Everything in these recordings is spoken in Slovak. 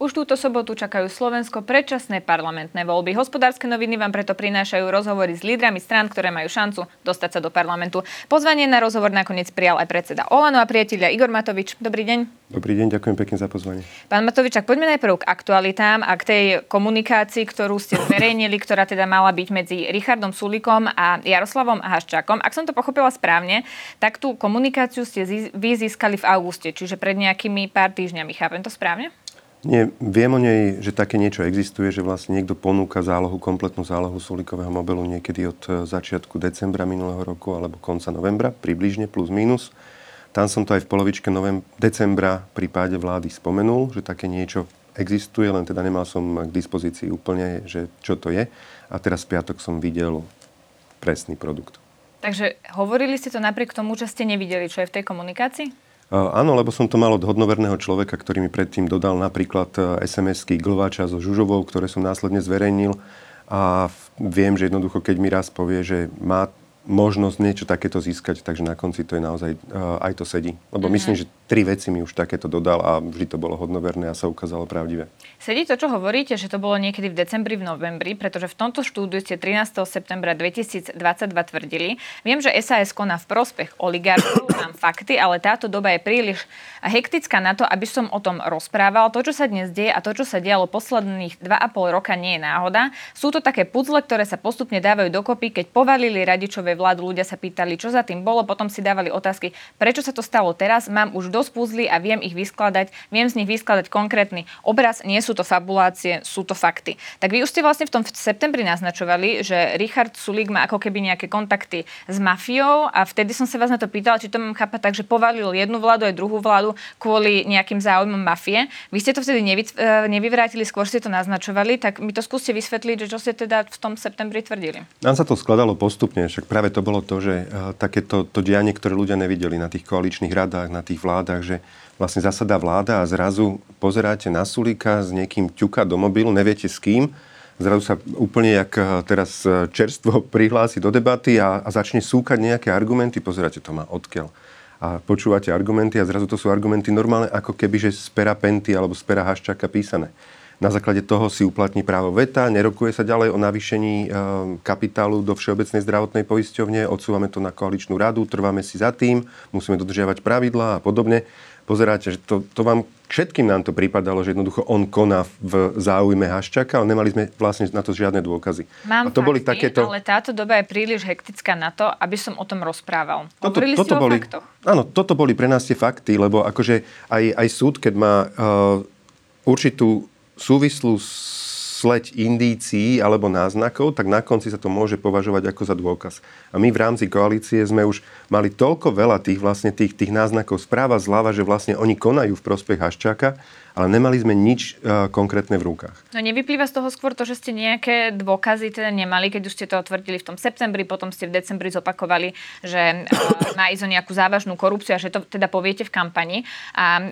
Už túto sobotu čakajú Slovensko predčasné parlamentné voľby. Hospodárske noviny vám preto prinášajú rozhovory s lídrami strán, ktoré majú šancu dostať sa do parlamentu. Pozvanie na rozhovor nakoniec prijal aj predseda Olano a priateľia Igor Matovič. Dobrý deň. Dobrý deň, ďakujem pekne za pozvanie. Pán Matovič, ak poďme najprv k aktualitám a k tej komunikácii, ktorú ste zverejnili, ktorá teda mala byť medzi Richardom Sulikom a Jaroslavom Haščákom. Ak som to pochopila správne, tak tú komunikáciu ste vy získali v auguste, čiže pred nejakými pár týždňami. Chápem to správne? Nie, viem o nej, že také niečo existuje, že vlastne niekto ponúka zálohu, kompletnú zálohu solikového mobilu niekedy od e, začiatku decembra minulého roku alebo konca novembra, približne plus minus. Tam som to aj v polovičke novem- decembra pri páde vlády spomenul, že také niečo existuje, len teda nemal som k dispozícii úplne, že čo to je. A teraz v piatok som videl presný produkt. Takže hovorili ste to napriek tomu, že ste nevideli, čo je v tej komunikácii? Áno, lebo som to mal od hodnoverného človeka, ktorý mi predtým dodal napríklad SMS-ky Glváča so Žužovou, ktoré som následne zverejnil. A viem, že jednoducho, keď mi raz povie, že má možnosť niečo takéto získať, takže na konci to je naozaj, aj to sedí. Lebo mm-hmm. myslím, že tri veci mi už takéto dodal a vždy to bolo hodnoverné a sa ukázalo pravdivé. Sedí to, čo hovoríte, že to bolo niekedy v decembri, v novembri, pretože v tomto štúdiu ste 13. septembra 2022 tvrdili. Viem, že SAS koná v prospech oligarchov, mám fakty, ale táto doba je príliš hektická na to, aby som o tom rozprával. To, čo sa dnes deje a to, čo sa dialo posledných 2,5 roka, nie je náhoda. Sú to také puzzle, ktoré sa postupne dávajú dokopy. Keď povalili radičové vládu, ľudia sa pýtali, čo za tým bolo, potom si dávali otázky, prečo sa to stalo teraz. Mám už do dosť puzlí a viem ich vyskladať, viem z nich vyskladať konkrétny obraz, nie sú to fabulácie, sú to fakty. Tak vy už ste vlastne v tom v septembri naznačovali, že Richard Sulík má ako keby nejaké kontakty s mafiou a vtedy som sa vás na to pýtala, či to mám chápať tak, že povalil jednu vládu aj druhú vládu kvôli nejakým záujmom mafie. Vy ste to vtedy nevy, e, nevyvrátili, skôr ste to naznačovali, tak mi to skúste vysvetliť, že čo ste teda v tom septembri tvrdili. Nám sa to skladalo postupne, však práve to bolo to, že uh, takéto to dianie, ktoré ľudia nevideli na tých koaličných radách, na tých vládach, že vlastne zasadá vláda a zrazu pozeráte na Sulíka s niekým ťuka do mobilu, neviete s kým, zrazu sa úplne jak eh, teraz eh, čerstvo prihlási do debaty a, a začne súkať nejaké argumenty, pozeráte to má odkiaľ. A počúvate argumenty a zrazu to sú argumenty normálne, ako keby, že z pera Penty alebo z pera Haščáka písané. Na základe toho si uplatní právo veta, nerokuje sa ďalej o navýšení eh, kapitálu do Všeobecnej zdravotnej poisťovne, odsúvame to na koaličnú radu, trváme si za tým, musíme dodržiavať pravidlá a podobne. Pozeráte, že to, to vám všetkým nám to pripadalo, že jednoducho on koná v záujme Haščaka, ale nemali sme vlastne na to žiadne dôkazy. Mám a to fakty, boli takéto... ale táto doba je príliš hektická na to, aby som o tom rozprával. Toto, toto boli, faktoch? Áno, toto boli pre nás tie fakty, lebo akože aj, aj súd, keď má uh, určitú súvislus sleď indícií alebo náznakov, tak na konci sa to môže považovať ako za dôkaz. A my v rámci koalície sme už mali toľko veľa tých, vlastne tých, tých náznakov správa zľava, že vlastne oni konajú v prospech Haščáka, ale nemali sme nič uh, konkrétne v rukách. No nevyplýva z toho skôr to, že ste nejaké dôkazy teda nemali, keď už ste to tvrdili v tom septembri, potom ste v decembri zopakovali, že uh, má ísť o nejakú závažnú korupciu a že to teda poviete v kampani. A uh,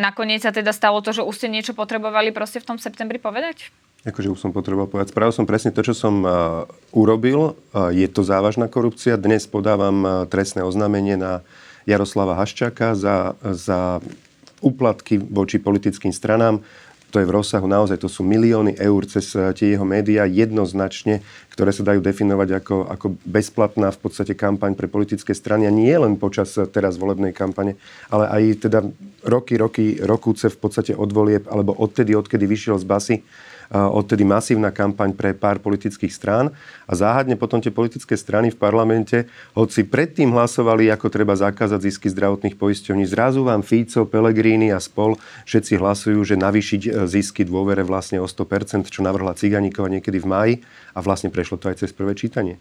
nakoniec sa teda stalo to, že už ste niečo potrebovali proste v tom septembri povedať? Akože už som potreboval povedať. Spravil som presne to, čo som uh, urobil. Uh, je to závažná korupcia. Dnes podávam uh, trestné oznámenie na Jaroslava Haščáka za, za úplatky voči politickým stranám. To je v rozsahu naozaj, to sú milióny eur cez tie jeho médiá jednoznačne, ktoré sa dajú definovať ako, ako bezplatná v podstate kampaň pre politické strany a nie len počas teraz volebnej kampane, ale aj teda roky, roky, rokúce v podstate od volieb, alebo odtedy, odkedy vyšiel z basy odtedy masívna kampaň pre pár politických strán a záhadne potom tie politické strany v parlamente, hoci predtým hlasovali, ako treba zakázať zisky zdravotných poisťovní, zrazu vám Fico, Pellegrini a spol všetci hlasujú, že navýšiť e, zisky dôvere vlastne o 100%, čo navrhla Ciganíkova niekedy v máji a vlastne prešlo to aj cez prvé čítanie.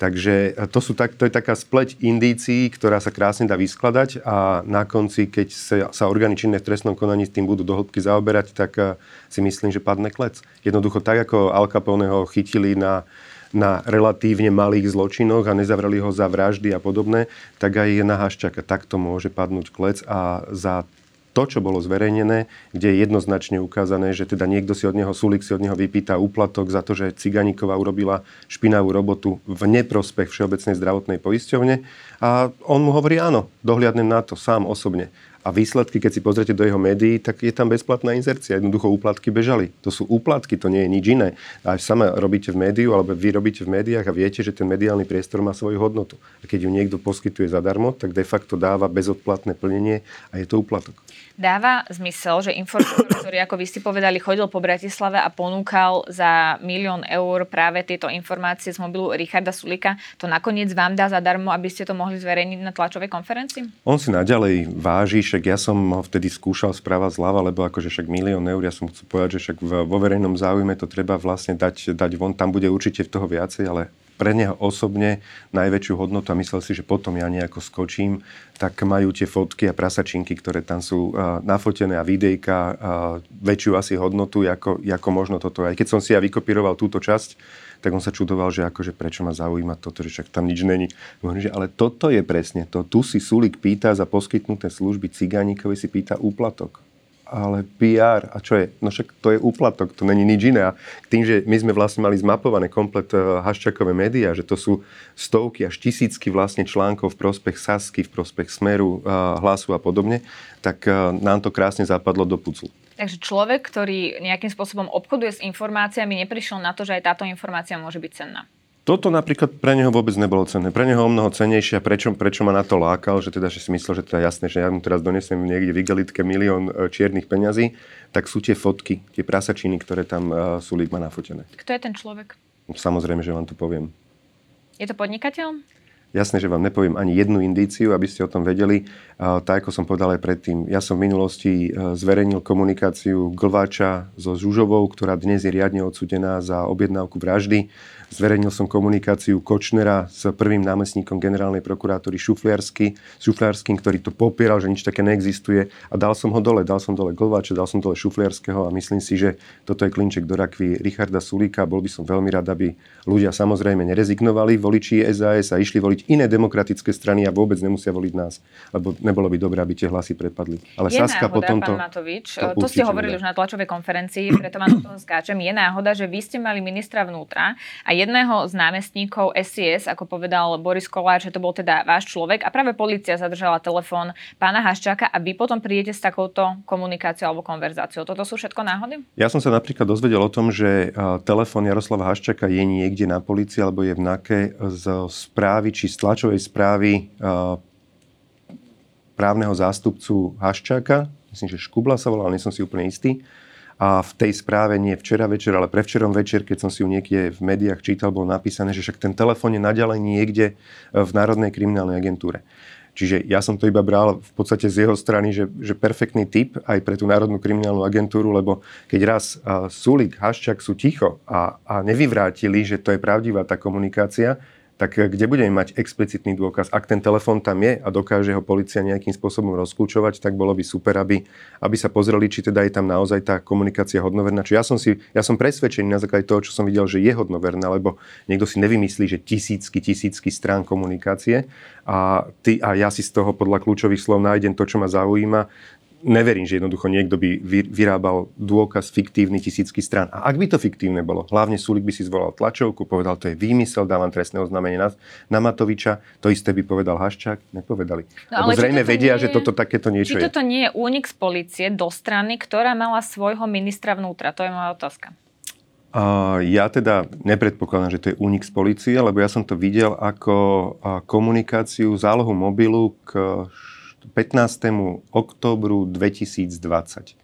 Takže to, sú tak, to je taká spleť indícií, ktorá sa krásne dá vyskladať a na konci, keď sa, sa orgány činné v trestnom konaní s tým budú dohlbky zaoberať, tak si myslím, že padne klec. Jednoducho tak, ako Al Capone ho chytili na, na relatívne malých zločinoch a nezavreli ho za vraždy a podobné, tak aj na Haščaka takto môže padnúť klec a za to, čo bolo zverejnené, kde je jednoznačne ukázané, že teda niekto si od neho, Sulik si od neho vypýta úplatok za to, že Ciganíková urobila špinavú robotu v neprospech Všeobecnej zdravotnej poisťovne. A on mu hovorí áno, dohliadnem na to sám osobne. A výsledky, keď si pozrite do jeho médií, tak je tam bezplatná inzercia. Jednoducho úplatky bežali. To sú úplatky, to nie je nič iné. A sama robíte v médiu, alebo vy robíte v médiách a viete, že ten mediálny priestor má svoju hodnotu. A keď ju niekto poskytuje zadarmo, tak de facto dáva bezodplatné plnenie a je to úplatok. Dáva zmysel, že informátor, ktorý, ako vy ste povedali, chodil po Bratislave a ponúkal za milión eur práve tieto informácie z mobilu Richarda Sulika, to nakoniec vám dá zadarmo, aby ste to mohli zverejniť na tlačovej konferencii? On si naďalej váži, však ja som vtedy skúšal správa zľava, lebo akože však milión eur, ja som chcel povedať, že však vo verejnom záujme to treba vlastne dať, dať von, tam bude určite v toho viacej, ale pre neho osobne najväčšiu hodnotu a myslel si, že potom ja nejako skočím, tak majú tie fotky a prasačinky, ktoré tam sú uh, nafotené a videjka uh, väčšiu asi hodnotu, ako, ako možno toto. Aj keď som si ja vykopíroval túto časť, tak on sa čudoval, že akože prečo ma zaujíma toto, že však tam nič není. Hovorím, že ale toto je presne to. Tu si Sulik pýta za poskytnuté služby cigáníkovi si pýta úplatok ale PR. A čo je? No však to je úplatok, to není nič iné. A tým, že my sme vlastne mali zmapované komplet eh, haščakové médiá, že to sú stovky až tisícky vlastne článkov v prospech Sasky, v prospech Smeru, eh, Hlasu a podobne, tak eh, nám to krásne zapadlo do pucu. Takže človek, ktorý nejakým spôsobom obchoduje s informáciami, neprišiel na to, že aj táto informácia môže byť cenná. Toto napríklad pre neho vôbec nebolo cenné. Pre neho o mnoho cenejšie a prečo, prečo ma na to lákal, že teda že si myslel, že teda jasné, že ja mu teraz donesem niekde v igelitke milión e, čiernych peňazí, tak sú tie fotky, tie prasačiny, ktoré tam uh, sú má nafotené. Kto je ten človek? Samozrejme, že vám to poviem. Je to podnikateľ? Jasné, že vám nepoviem ani jednu indíciu, aby ste o tom vedeli. Tak, ako som povedal aj predtým, ja som v minulosti e, zverejnil komunikáciu Glváča so Žužovou, ktorá dnes je riadne odsudená za objednávku vraždy. Zverejnil som komunikáciu Kočnera s prvým námestníkom generálnej prokurátory Šufliarsky, Šufliarským, ktorý to popieral, že nič také neexistuje. A dal som ho dole, dal som dole Glváča, dal som dole Šufliarského a myslím si, že toto je klinček do rakvy Richarda Sulíka. Bol by som veľmi rád, aby ľudia samozrejme nerezignovali voliči SAS a išli voliť iné demokratické strany a vôbec nemusia voliť nás. Lebo nebolo by dobré, aby tie hlasy prepadli. Ale je Saska náhoda, potom to... Matovič, to, to ste hovorili bude. už na tlačovej konferencii, preto vám toho skáčem. Je náhoda, že vy ste mali ministra vnútra a jedného z námestníkov SIS, ako povedal Boris Koláč, že to bol teda váš človek a práve policia zadržala telefón pána Haščáka a vy potom prídete s takouto komunikáciou alebo konverzáciou. Toto sú všetko náhody? Ja som sa napríklad dozvedel o tom, že telefón Jaroslava Haščáka je niekde na policii alebo je v NAKE z správy či z tlačovej správy právneho zástupcu Haščáka, myslím, že Škubla sa volal, nie som si úplne istý, a v tej správe nie včera večer, ale prevčerom večer, keď som si ju niekde v médiách čítal, bolo napísané, že však ten telefón je naďalej niekde e, v Národnej kriminálnej agentúre. Čiže ja som to iba bral v podstate z jeho strany, že, že perfektný typ aj pre tú Národnú kriminálnu agentúru, lebo keď raz uh, Sulik, Haščák sú ticho a, a nevyvrátili, že to je pravdivá tá komunikácia, tak eh, kde budeme mať explicitný dôkaz? Ak ten telefón tam je a dokáže ho policia nejakým spôsobom rozkľúčovať, tak bolo by super, aby, aby sa pozreli, či teda je tam naozaj tá komunikácia hodnoverná. Čiže ja som, si, ja som presvedčený na základe toho, čo som videl, že je hodnoverná, lebo niekto si nevymyslí, že tisícky, tisícky strán komunikácie a, ty, a ja si z toho podľa kľúčových slov nájdem to, čo ma zaujíma neverím, že jednoducho niekto by vyrábal dôkaz fiktívny tisícky strán. A ak by to fiktívne bolo, hlavne Sulik by si zvolal tlačovku, povedal, to je výmysel, dávam trestné oznámenie na, na Matoviča, to isté by povedal Haščák, nepovedali. No, Lebo zrejme vedia, je, že toto takéto niečo či je. Toto nie je únik z policie do strany, ktorá mala svojho ministra vnútra? To je moja otázka. Uh, ja teda nepredpokladám, že to je únik z policie, lebo ja som to videl ako komunikáciu zálohu mobilu k 15. oktobru 2020.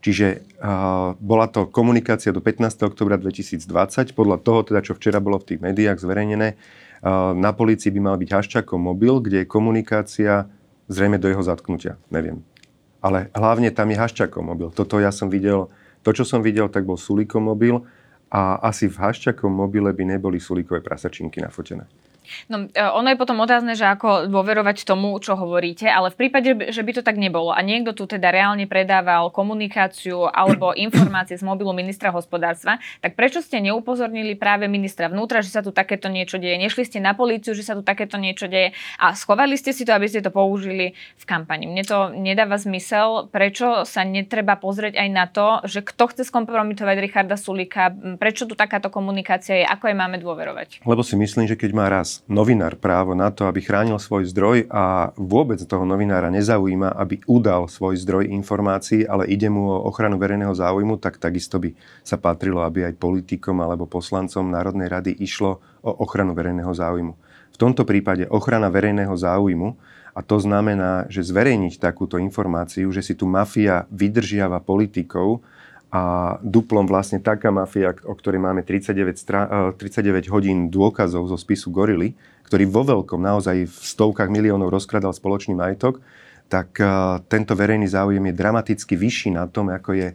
Čiže uh, bola to komunikácia do 15. oktobra 2020. Podľa toho, teda, čo včera bolo v tých médiách zverejnené, uh, na polícii by mal byť Haščákov mobil, kde je komunikácia zrejme do jeho zatknutia. Neviem. Ale hlavne tam je Haščákov mobil. Toto ja som videl, to, čo som videl, tak bol Sulíkov mobil a asi v Haščákov mobile by neboli Sulíkové prasačinky nafotené. No, e, ono je potom otázne, že ako dôverovať tomu, čo hovoríte, ale v prípade, že by to tak nebolo a niekto tu teda reálne predával komunikáciu alebo informácie z mobilu ministra hospodárstva, tak prečo ste neupozornili práve ministra vnútra, že sa tu takéto niečo deje? Nešli ste na políciu, že sa tu takéto niečo deje a schovali ste si to, aby ste to použili v kampani. Mne to nedáva zmysel, prečo sa netreba pozrieť aj na to, že kto chce skompromitovať Richarda Sulika, prečo tu takáto komunikácia je, ako jej máme dôverovať? Lebo si myslím, že keď má raz novinár právo na to, aby chránil svoj zdroj a vôbec toho novinára nezaujíma, aby udal svoj zdroj informácií, ale ide mu o ochranu verejného záujmu, tak takisto by sa patrilo, aby aj politikom alebo poslancom Národnej rady išlo o ochranu verejného záujmu. V tomto prípade ochrana verejného záujmu a to znamená, že zverejniť takúto informáciu, že si tu mafia vydržiava politikov, a duplom vlastne taká mafia, o ktorej máme 39, stra- 39 hodín dôkazov zo spisu Gorily, ktorý vo veľkom naozaj v stovkách miliónov rozkradal spoločný majetok, tak tento verejný záujem je dramaticky vyšší na tom, ako je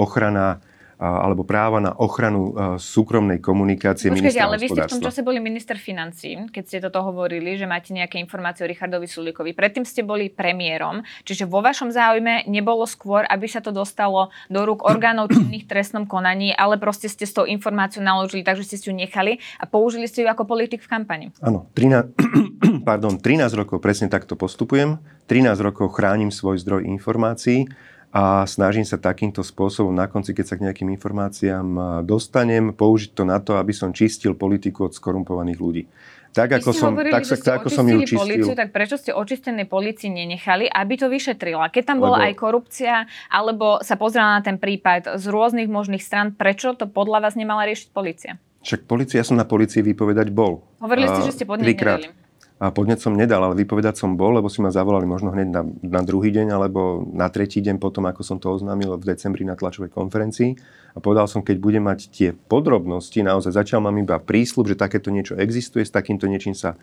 ochrana alebo práva na ochranu súkromnej komunikácie ministra ale vy ste v tom čase boli minister financí, keď ste toto hovorili, že máte nejaké informácie o Richardovi Sulíkovi. Predtým ste boli premiérom, čiže vo vašom záujme nebolo skôr, aby sa to dostalo do rúk orgánov činných trestnom konaní, ale proste ste s tou informáciou naložili, takže ste si ju nechali a použili ste ju ako politik v kampani. Áno, 13, pardon, 13 rokov presne takto postupujem. 13 rokov chránim svoj zdroj informácií a snažím sa takýmto spôsobom na konci, keď sa k nejakým informáciám dostanem, použiť to na to, aby som čistil politiku od skorumpovaných ľudí. Tak ako som, hovorili, tak, tak, ako som ju čistil. Policiu, tak prečo ste očistenej policii nenechali, aby to vyšetrila? Keď tam bola Lebo... aj korupcia, alebo sa pozrela na ten prípad z rôznych možných stran, prečo to podľa vás nemala riešiť policia? Však policia, ja som na policii vypovedať bol. Hovorili ste, že ste a podnet som nedal, ale vypovedať som bol, lebo si ma zavolali možno hneď na, na druhý deň alebo na tretí deň potom, ako som to oznámil v decembri na tlačovej konferencii. A povedal som, keď budem mať tie podrobnosti, naozaj začal mám iba prísľub, že takéto niečo existuje, s takýmto niečím sa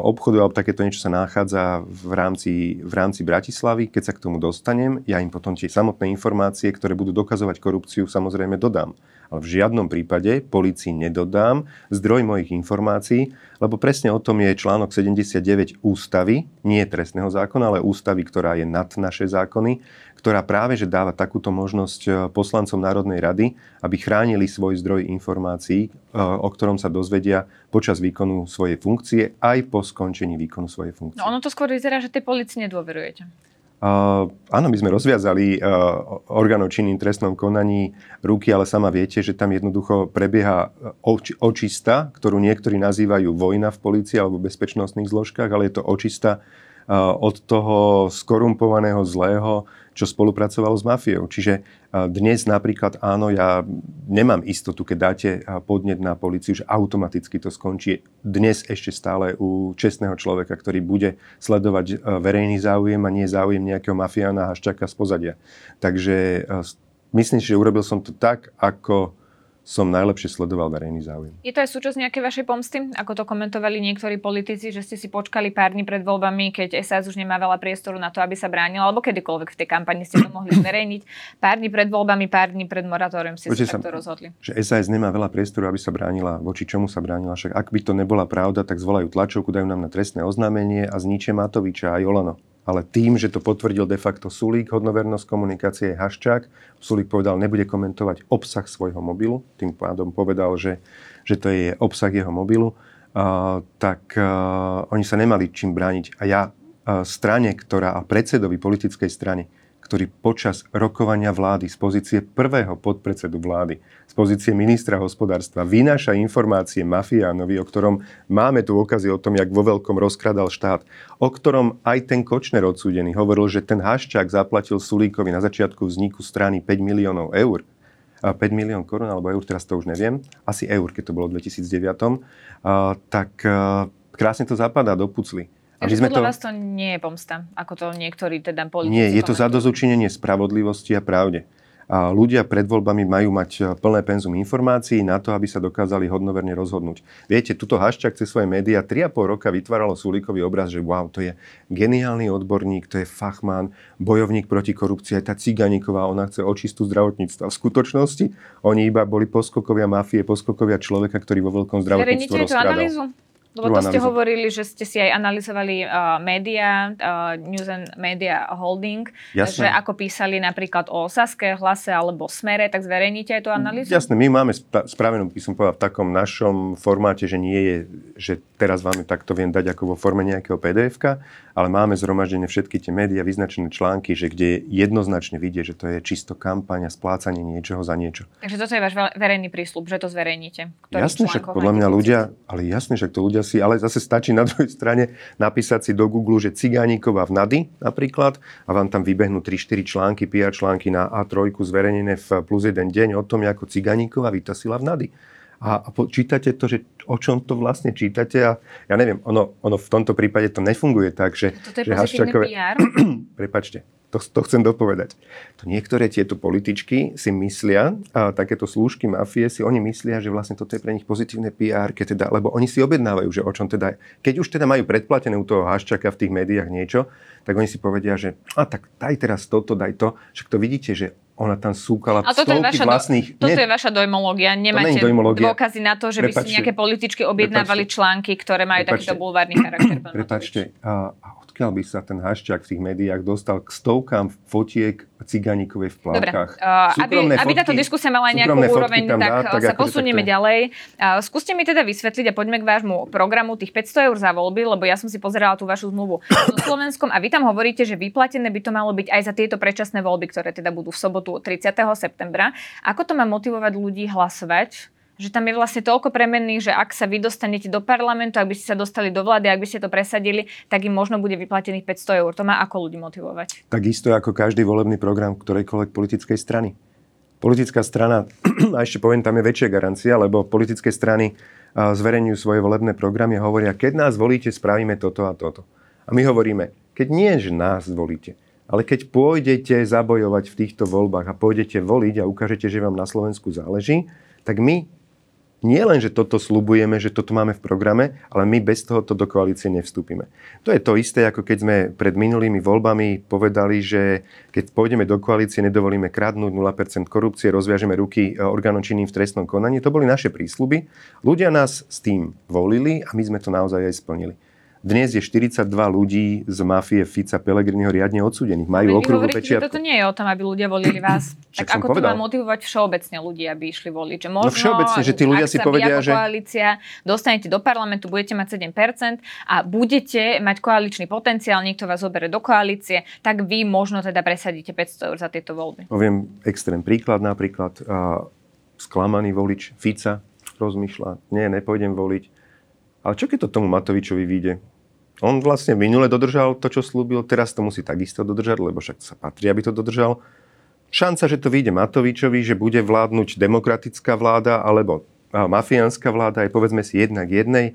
obchodu alebo takéto niečo sa nachádza v rámci, v rámci Bratislavy. Keď sa k tomu dostanem, ja im potom tie samotné informácie, ktoré budú dokazovať korupciu, samozrejme dodám. Ale v žiadnom prípade policii nedodám zdroj mojich informácií, lebo presne o tom je článok 79 ústavy, nie trestného zákona, ale ústavy, ktorá je nad naše zákony, ktorá práve že dáva takúto možnosť e, poslancom Národnej rady, aby chránili svoj zdroj informácií, e, o ktorom sa dozvedia počas výkonu svojej funkcie, aj po skončení výkonu svojej funkcie. No ono to skôr vyzerá, že tej policii nedôverujete. Áno, my sme rozviazali uh, orgánov činným trestnom konaní ruky, ale sama viete, že tam jednoducho prebieha oči, očista, ktorú niektorí nazývajú vojna v polícii alebo v bezpečnostných zložkách, ale je to očista uh, od toho skorumpovaného zlého, čo spolupracovalo s mafiou. Čiže dnes napríklad áno, ja nemám istotu, keď dáte podnet na policiu, že automaticky to skončí dnes ešte stále u čestného človeka, ktorý bude sledovať verejný záujem a nie záujem nejakého mafiána haščaka z pozadia. Takže myslím si, že urobil som to tak, ako som najlepšie sledoval verejný záujem. Je to aj súčasť nejakej vašej pomsty? Ako to komentovali niektorí politici, že ste si počkali pár dní pred voľbami, keď SAS už nemá veľa priestoru na to, aby sa bránil, alebo kedykoľvek v tej kampani ste to mohli zverejniť. Pár dní pred voľbami, pár dní pred moratórium ste sa takto rozhodli. Že SAS nemá veľa priestoru, aby sa bránila. Voči čomu sa bránila? Však ak by to nebola pravda, tak zvolajú tlačovku, dajú nám na trestné oznámenie a zničia Matoviča a Jolano ale tým, že to potvrdil de facto Sulík, hodnovernosť komunikácie Haščák, Sulík povedal, nebude komentovať obsah svojho mobilu, tým pádom povedal, že, že to je obsah jeho mobilu, uh, tak uh, oni sa nemali čím brániť. A ja uh, strane, ktorá a predsedovi politickej strany, ktorý počas rokovania vlády z pozície prvého podpredsedu vlády, z pozície ministra hospodárstva vynáša informácie mafiánovi, o ktorom máme tu okazy o tom, jak vo veľkom rozkradal štát, o ktorom aj ten Kočner odsúdený hovoril, že ten Haščák zaplatil Sulíkovi na začiatku vzniku strany 5 miliónov eur. 5 milión korún alebo eur, teraz to už neviem, asi eur, keď to bolo v 2009, tak krásne to zapadá do pucly. Takže sme podľa to... vás to nie je pomsta, ako to niektorí teda politici Nie, je to zadozučinenie spravodlivosti a pravde. A ľudia pred voľbami majú mať e, plné penzum informácií na to, aby sa dokázali hodnoverne rozhodnúť. Viete, tuto Haščák cez svoje médiá 3,5 roka vytváralo Sulíkový obraz, že wow, to je geniálny odborník, to je fachman, bojovník proti korupcii, aj tá Ciganíková, ona chce očistú zdravotníctva. V skutočnosti oni iba boli poskokovia mafie, poskokovia človeka, ktorý vo veľkom zdravotníctve rozkradal. Lebo to ste hovorili, že ste si aj analyzovali uh, média, uh, News and Media Holding, Jasne. že ako písali napríklad o Saske, Hlase alebo Smere, tak zverejníte aj tú analýzu? Jasne, my máme spravenú, by som povedal, v takom našom formáte, že nie je, že teraz vám takto viem dať ako vo forme nejakého pdf ale máme zhromaždené všetky tie médiá, vyznačené články, že kde je jednoznačne vidie, že to je čisto kampaň a splácanie niečoho za niečo. Takže toto je váš verejný prísľub, že to zverejníte? Jasne, však podľa mňa ľudia, ale jasne, že to ľudia si, ale zase stačí na druhej strane napísať si do Google, že Cigániková v Nady napríklad a vám tam vybehnú 3-4 články, PR články na A3 zverejnené v plus jeden deň o tom, ako Cigániková vytasila v Nady a, a čítate to, že o čom to vlastne čítate a ja neviem, ono, ono v tomto prípade to nefunguje tak, že... Toto je že Haščákové... PR? Prepačte, to, to chcem dopovedať. To niektoré tieto političky si myslia, a takéto slúžky mafie si oni myslia, že vlastne toto je pre nich pozitívne PR, keď teda, lebo oni si objednávajú, že o čom teda... Keď už teda majú predplatené u toho Haščaka v tých médiách niečo, tak oni si povedia, že a tak daj teraz toto, daj to. Však to vidíte, že ona tam súkala A toto stovky je vaša, vlastných... Toto nie, je vaša dojmológia. Nemáte dôkazy na to, že by si nejaké političky objednávali Prepačte. články, ktoré majú Prepačte. takýto bulvárny charakter. Prepačte, a, a odkiaľ by sa ten hašťák v tých médiách dostal k stovkám fotiek ciganíkovej v Dobre, plavkách? uh, aby, Súkromné aby táto fotky- diskusia mala nejakú fotky úroveň, tak, dá, tak sa posunieme takto- ďalej. Uh, skúste mi teda vysvetliť a poďme k vášmu programu tých 500 eur za voľby, lebo ja som si pozerala tú vašu zmluvu so Slovenskom a vy tam hovoríte, že vyplatené by to malo byť aj za tieto predčasné voľby, ktoré teda budú v sobotu 30. septembra. Ako to má motivovať ľudí hlasovať? Že tam je vlastne toľko premenných, že ak sa vy dostanete do parlamentu, ak by ste sa dostali do vlády, ak by ste to presadili, tak im možno bude vyplatených 500 eur. To má ako ľudí motivovať? Takisto ako každý volebný program ktorejkoľvek politickej strany. Politická strana, a ešte poviem, tam je väčšia garancia, lebo politické strany zverejňujú svoje volebné programy a hovoria, keď nás volíte, spravíme toto a toto. A my hovoríme, keď nie, že nás volíte, ale keď pôjdete zabojovať v týchto voľbách a pôjdete voliť a ukážete, že vám na Slovensku záleží, tak my nie len, že toto slubujeme, že toto máme v programe, ale my bez tohoto do koalície nevstúpime. To je to isté, ako keď sme pred minulými voľbami povedali, že keď pôjdeme do koalície, nedovolíme kradnúť 0% korupcie, rozviažeme ruky e, orgánom činným v trestnom konaní. To boli naše prísľuby. Ľudia nás s tým volili a my sme to naozaj aj splnili. Dnes je 42 ľudí z mafie Fica Pelegriniho riadne odsudených. Majú Vy okrúhlu pečiatku. toto nie je o tom, aby ľudia volili vás. Tak ako povedal. to má motivovať všeobecne ľudí, aby išli voliť? Že možno, všeobecne, že tí ľudia si povedia, že- koalícia dostanete do parlamentu, budete mať 7% a budete mať koaličný potenciál, niekto vás zoberie do koalície, tak vy možno teda presadíte 500 eur za tieto voľby. Poviem extrém príklad napríklad. A sklamaný volič Fica rozmýšľa, nie, nepôjdem voliť. Ale čo keď to tomu Matovičovi vyjde? On vlastne minule dodržal to, čo slúbil, teraz to musí takisto dodržať, lebo však sa patrí, aby to dodržal. Šanca, že to vyjde Matovičovi, že bude vládnuť demokratická vláda alebo a, mafiánska vláda, je povedzme si jednak jednej,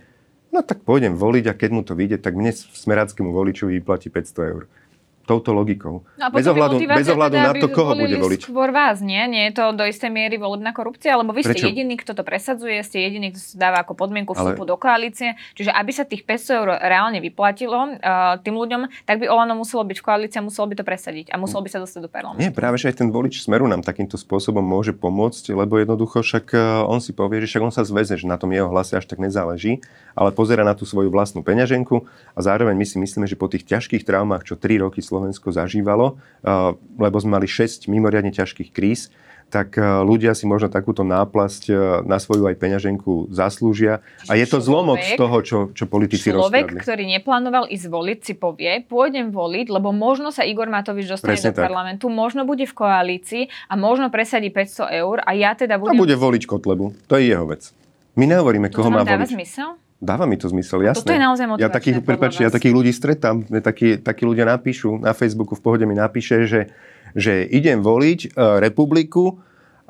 no tak pôjdem voliť a keď mu to vyjde, tak mne smeráckému voličovi vyplatí 500 eur. Touto logikou. No a bez ohľadu, bez ohľadu teda, na to, koho bude voliť. skôr vás, nie? Nie je to do istej miery volebná korupcia? Lebo vy ste Prečo? jediný, kto to presadzuje, ste jediný, kto sa dáva ako podmienku Ale- vstupu do koalície. Čiže aby sa tých 500 eur reálne vyplatilo uh, tým ľuďom, tak by Olano muselo byť v koalícii a muselo by to presadiť a muselo by sa dostať do parlamentu. Nie, práve že aj ten volič Smeru nám takýmto spôsobom môže pomôcť, lebo jednoducho však e, on si povie, že však on sa zveze, že na tom jeho hlase až tak nezáleží, ale pozera na tú svoju vlastnú peňaženku a zároveň my si myslíme, že po tých ťažkých traumách, čo 3 roky Slovensko zažívalo, e, lebo sme mali 6 mimoriadne ťažkých kríz, tak ľudia si možno takúto náplasť na svoju aj peňaženku zaslúžia. A je to zlomok z človek- toho, čo, čo politici Človek, rozkradli. ktorý neplánoval ísť voliť, si povie, pôjdem voliť, lebo možno sa Igor Matovič dostane Presne do tak. parlamentu, možno bude v koalícii a možno presadí 500 eur a ja teda A budem... bude voliť Kotlebu. To je jeho vec. My nehovoríme, koho má voliť. zmysel? Dáva mi to zmysel, jasné. toto je naozaj ja takých, prepáčte, ja takých ľudí stretám. Takí, takí ľudia napíšu na Facebooku, v pohode mi napíše, že, že idem voliť uh, republiku,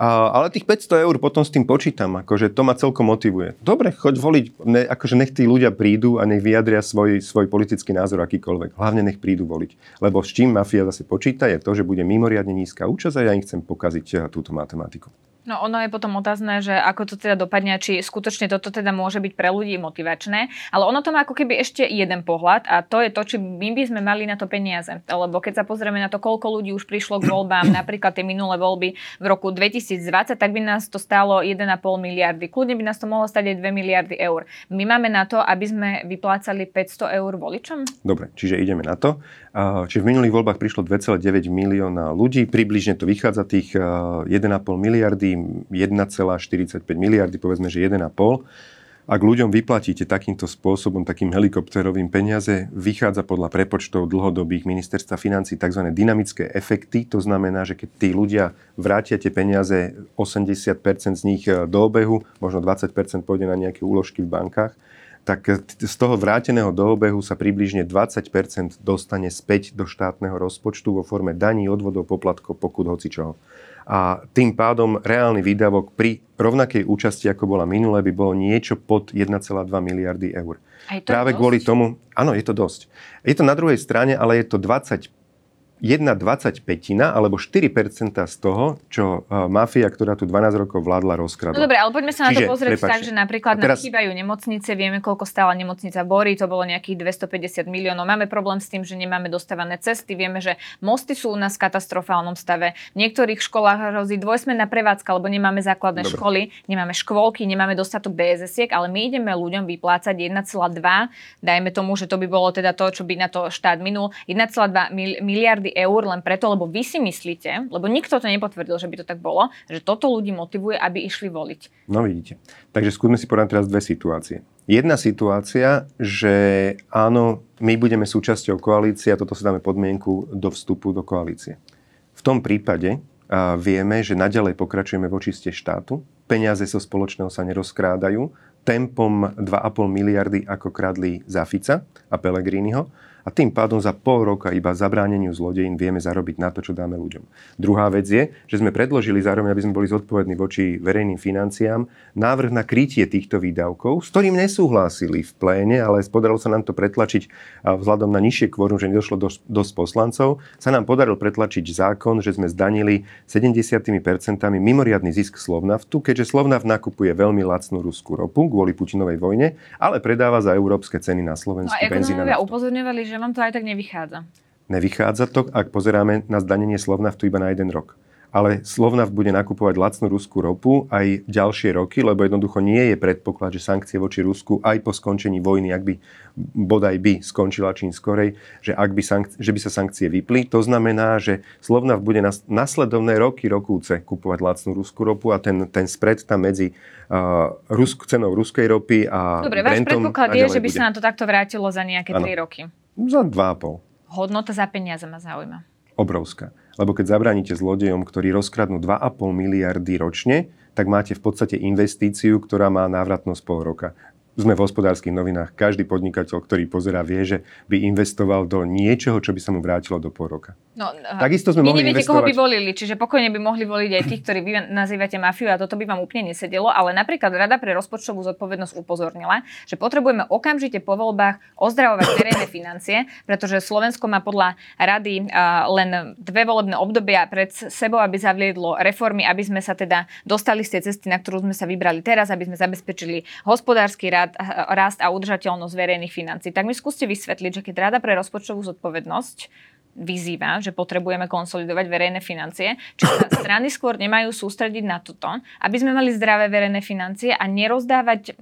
a, ale tých 500 eur potom s tým počítam, akože to ma celkom motivuje. Dobre, choď voliť, ne, akože nech tí ľudia prídu a nech vyjadria svoj, svoj politický názor akýkoľvek. Hlavne nech prídu voliť. Lebo s čím mafia zase počíta je to, že bude mimoriadne nízka účasť a ja im chcem pokaziť eh, túto matematiku. No ono je potom otázne, že ako to teda dopadne, či skutočne toto teda môže byť pre ľudí motivačné, ale ono to má ako keby ešte jeden pohľad a to je to, či my by sme mali na to peniaze. Lebo keď sa pozrieme na to, koľko ľudí už prišlo k voľbám, napríklad tie minulé voľby v roku 2020, tak by nás to stálo 1,5 miliardy. Kľudne by nás to mohlo stať aj 2 miliardy eur. My máme na to, aby sme vyplácali 500 eur voličom? Dobre, čiže ideme na to. A, Čiže v minulých voľbách prišlo 2,9 milióna ľudí, približne to vychádza tých a, 1,5 miliardy, 1,45 miliardy, povedzme, že 1,5. Ak ľuďom vyplatíte takýmto spôsobom, takým helikopterovým peniaze, vychádza podľa prepočtov dlhodobých ministerstva financí tzv. dynamické efekty. To znamená, že keď tí ľudia vrátia tie peniaze, 80% z nich e, do obehu, možno 20% pôjde na nejaké úložky v bankách, tak z toho vráteného do obehu sa približne 20% dostane späť do štátneho rozpočtu vo forme daní, odvodov, poplatkov, pokud, hoci čoho. A tým pádom reálny výdavok pri rovnakej účasti, ako bola minulé, by bolo niečo pod 1,2 miliardy eur. Práve kvôli tomu, áno, je to dosť. Je to na druhej strane, ale je to 20 1,25 alebo 4% z toho, čo uh, mafia, ktorá tu 12 rokov vládla, rozkradla. No dobre, ale poďme sa na Čiže, to pozrieť prepáčte. tak, že napríklad teraz... nám chýbajú nemocnice, vieme, koľko stála nemocnica Bory, to bolo nejakých 250 miliónov. Máme problém s tým, že nemáme dostávané cesty, vieme, že mosty sú u nás v katastrofálnom stave. V niektorých školách hrozí dvojsmenná prevádzka, lebo nemáme základné dobre. školy, nemáme škôlky, nemáme dostatok bss ale my ideme ľuďom vyplácať 1,2, dajme tomu, že to by bolo teda to, čo by na to štát minul, 1,2 miliardy eur len preto, lebo vy si myslíte, lebo nikto to nepotvrdil, že by to tak bolo, že toto ľudí motivuje, aby išli voliť. No vidíte. Takže skúsme si povedať teraz dve situácie. Jedna situácia, že áno, my budeme súčasťou koalície a toto si dáme podmienku do vstupu do koalície. V tom prípade vieme, že naďalej pokračujeme v očiste štátu, peniaze zo so spoločného sa nerozkrádajú, tempom 2,5 miliardy, ako kradli za Fica a Pelegriniho a tým pádom za pol roka iba zabráneniu zlodejín vieme zarobiť na to, čo dáme ľuďom. Druhá vec je, že sme predložili zároveň, aby sme boli zodpovední voči verejným financiám, návrh na krytie týchto výdavkov, s ktorým nesúhlasili v pléne, ale podarilo sa nám to pretlačiť vzhľadom na nižšie kvorum, že nedošlo dosť, dosť poslancov, sa nám podarilo pretlačiť zákon, že sme zdanili 70% mimoriadný zisk Slovnaftu, keďže Slovnaft nakupuje veľmi lacnú ruskú ropu kvôli Putinovej vojne, ale predáva za európske ceny na Slovensku no benzín upozorňovali, že vám to aj tak nevychádza. Nevychádza to, ak pozeráme na zdanenie Slovnaftu iba na jeden rok ale Slovnaft bude nakupovať lacnú ruskú ropu aj ďalšie roky, lebo jednoducho nie je predpoklad, že sankcie voči Rusku aj po skončení vojny, ak by bodaj by skončila čím skorej, že, ak by sankcie, že by sa sankcie vypli. To znamená, že Slovnaft bude nas, nasledovné roky, rokúce kupovať lacnú ruskú ropu a ten, ten spread tam medzi uh, Rusk, cenou ruskej ropy a Dobre, váš predpoklad je, že by bude. sa nám to takto vrátilo za nejaké ano. 3 roky. Za 2,5. Hodnota za peniaze ma zaujíma. Obrovská. Lebo keď zabránite zlodejom, ktorí rozkradnú 2,5 miliardy ročne, tak máte v podstate investíciu, ktorá má návratnosť pol roka sme v hospodárskych novinách. Každý podnikateľ, ktorý pozerá, vie, že by investoval do niečoho, čo by sa mu vrátilo do pol roka. No, Takisto sme mohli neviete, investovať... koho by volili, čiže pokojne by mohli voliť aj tých, ktorí vy nazývate mafiu a toto by vám úplne nesedelo, ale napríklad Rada pre rozpočtovú zodpovednosť upozornila, že potrebujeme okamžite po voľbách ozdravovať verejné financie, pretože Slovensko má podľa Rady len dve volebné obdobia pred sebou, aby zaviedlo reformy, aby sme sa teda dostali z tej cesty, na ktorú sme sa vybrali teraz, aby sme zabezpečili hospodársky rád rast a udržateľnosť verejných financí. Tak mi skúste vysvetliť, že keď Rada pre rozpočtovú zodpovednosť vyzýva, že potrebujeme konsolidovať verejné financie, či sa strany skôr nemajú sústrediť na toto, aby sme mali zdravé verejné financie a nerozdávať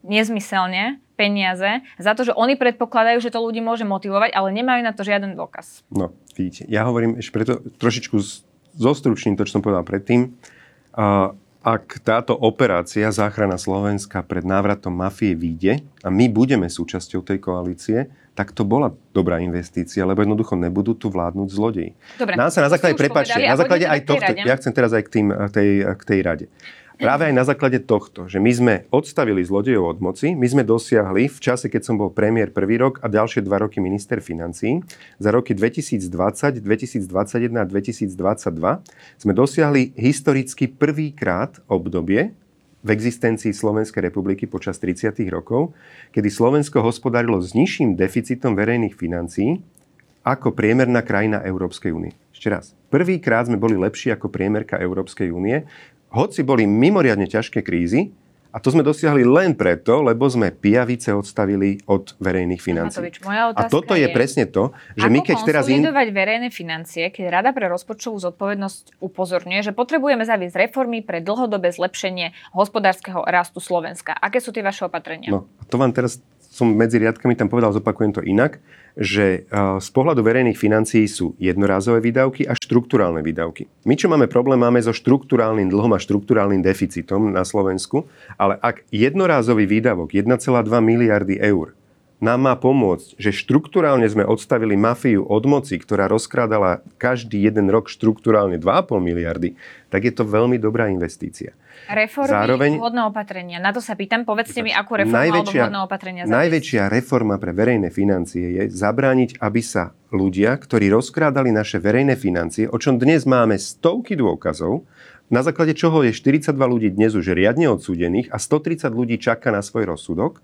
nezmyselne peniaze za to, že oni predpokladajú, že to ľudí môže motivovať, ale nemajú na to žiaden dôkaz. No, vidíte, ja hovorím ešte preto trošičku zostručním to, čo som povedal predtým. Uh, ak táto operácia záchrana Slovenska pred návratom mafie vyjde a my budeme súčasťou tej koalície, tak to bola dobrá investícia, lebo jednoducho nebudú tu vládnuť zlodeji. Dobre, Nám sa na základe, prepáčte, na základe aj tohto, ja chcem teraz aj k, tým, tej, k tej rade. Práve aj na základe tohto, že my sme odstavili zlodejov od moci, my sme dosiahli v čase, keď som bol premiér prvý rok a ďalšie dva roky minister financí, za roky 2020, 2021 a 2022 sme dosiahli historicky prvýkrát obdobie v existencii Slovenskej republiky počas 30. rokov, kedy Slovensko hospodarilo s nižším deficitom verejných financií ako priemerná krajina Európskej únie. Ešte raz. Prvýkrát sme boli lepší ako priemerka Európskej únie hoci boli mimoriadne ťažké krízy, a to sme dosiahli len preto, lebo sme pijavice odstavili od verejných. Matovič, moja a toto je, je presne to, že my keď teraz... Ako in... verejné financie, keď Rada pre rozpočtovú zodpovednosť upozorňuje, že potrebujeme zaviesť reformy pre dlhodobé zlepšenie hospodárskeho rastu Slovenska. Aké sú tie vaše opatrenia? No, to vám teraz som medzi riadkami tam povedal, zopakujem to inak, že z pohľadu verejných financií sú jednorázové výdavky a štruktúrálne výdavky. My, čo máme problém, máme so štruktúrálnym dlhom a štruktúrálnym deficitom na Slovensku, ale ak jednorázový výdavok 1,2 miliardy eur nám má pomôcť, že štruktúrálne sme odstavili mafiu od moci, ktorá rozkrádala každý jeden rok štruktúrálne 2,5 miliardy, tak je to veľmi dobrá investícia. Reformy, Zároveň, vhodné opatrenia. Na to sa pýtam. Povedzte mi, akú reformu najväčšia, alebo opatrenia zaviesť. Najväčšia reforma pre verejné financie je zabrániť, aby sa ľudia, ktorí rozkrádali naše verejné financie, o čom dnes máme stovky dôkazov, na základe čoho je 42 ľudí dnes už riadne odsúdených a 130 ľudí čaká na svoj rozsudok,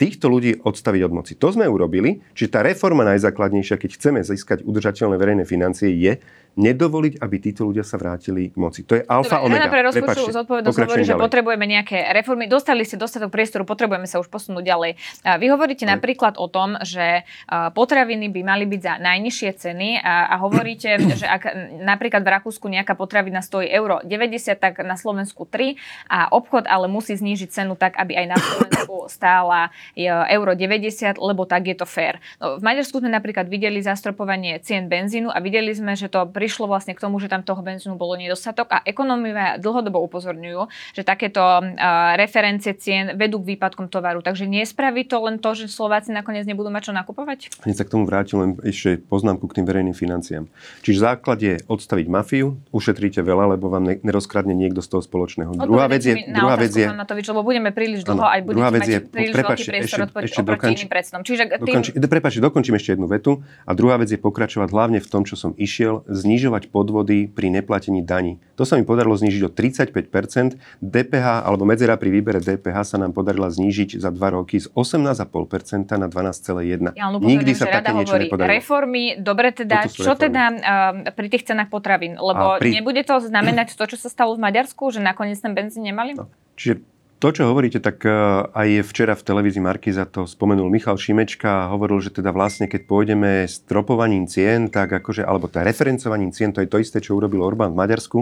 týchto ľudí odstaviť od moci. To sme urobili, čiže tá reforma najzákladnejšia, keď chceme získať udržateľné verejné financie, je nedovoliť, aby títo ľudia sa vrátili k moci. To je alfa Dobre, omega. pre rozpočtu zodpovednosť hovorí, že potrebujeme nejaké reformy. Dostali ste dostatok priestoru, potrebujeme sa už posunúť ďalej. Vy hovoríte Aj. napríklad o tom, že potraviny by mali byť za najnižšie ceny a, a hovoríte, že ak napríklad v Rakúsku nejaká potravina stojí euro 90, tak na Slovensku 3 a obchod ale musí znížiť cenu tak, aby aj na Slovensku stála euro 90, lebo tak je to fér. No, v Maďarsku sme napríklad videli zastropovanie cien benzínu a videli sme, že to prišlo vlastne k tomu, že tam toho benzínu bolo nedostatok a ekonomia dlhodobo upozorňujú, že takéto referencie cien vedú k výpadkom tovaru. Takže nespraví to len to, že Slováci nakoniec nebudú mať čo nakupovať? Hneď sa k tomu vrátim len ešte poznámku k tým verejným financiám. Čiže základ je odstaviť mafiu, ušetríte veľa, lebo vám nerozkradne niekto z toho spoločného. druhá vec je... Druhá vec je Matovič, lebo budeme príliš dlho aj budete druhá vec mať príliš veľký priestor ešte, ešte oproti iným predstavom. Čiže tým... prepáči, dokončím ešte jednu vetu. A druhá vec je pokračovať hlavne v tom, čo som išiel, znižovať podvody pri neplatení daní. To sa mi podarilo znížiť o 35% DPH alebo medzera pri výbere DPH sa nám podarila znížiť za 2 roky z 18,5% na 12,1. Ja, Nikdy sa také niečo hovorí, nepodarilo. Reformy, dobre teda, čo reformy. teda uh, pri tých cenách potravín? Lebo pri... nebude to znamenať to, čo sa stalo v Maďarsku, že nakoniec ten benzín nemali? No. Čiže to, čo hovoríte, tak e, aj včera v televízii Markiza to spomenul Michal Šimečka a hovoril, že teda vlastne, keď pôjdeme s tropovaním cien, tak akože, alebo tá referencovaním cien, to je to isté, čo urobil Orbán v Maďarsku,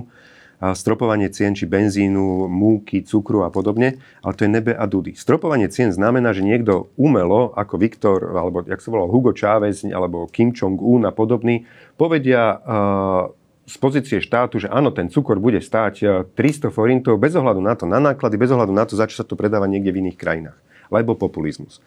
stropovanie cien či benzínu, múky, cukru a podobne, ale to je nebe a dudy. Stropovanie cien znamená, že niekto umelo, ako Viktor, alebo jak sa volal Hugo Chávez, alebo Kim Jong-un a podobný, povedia uh, z pozície štátu, že áno, ten cukor bude stáť 300 e, forintov bez ohľadu na to, na náklady, bez ohľadu na to, za čo sa to predáva niekde v iných krajinách. Lebo populizmus.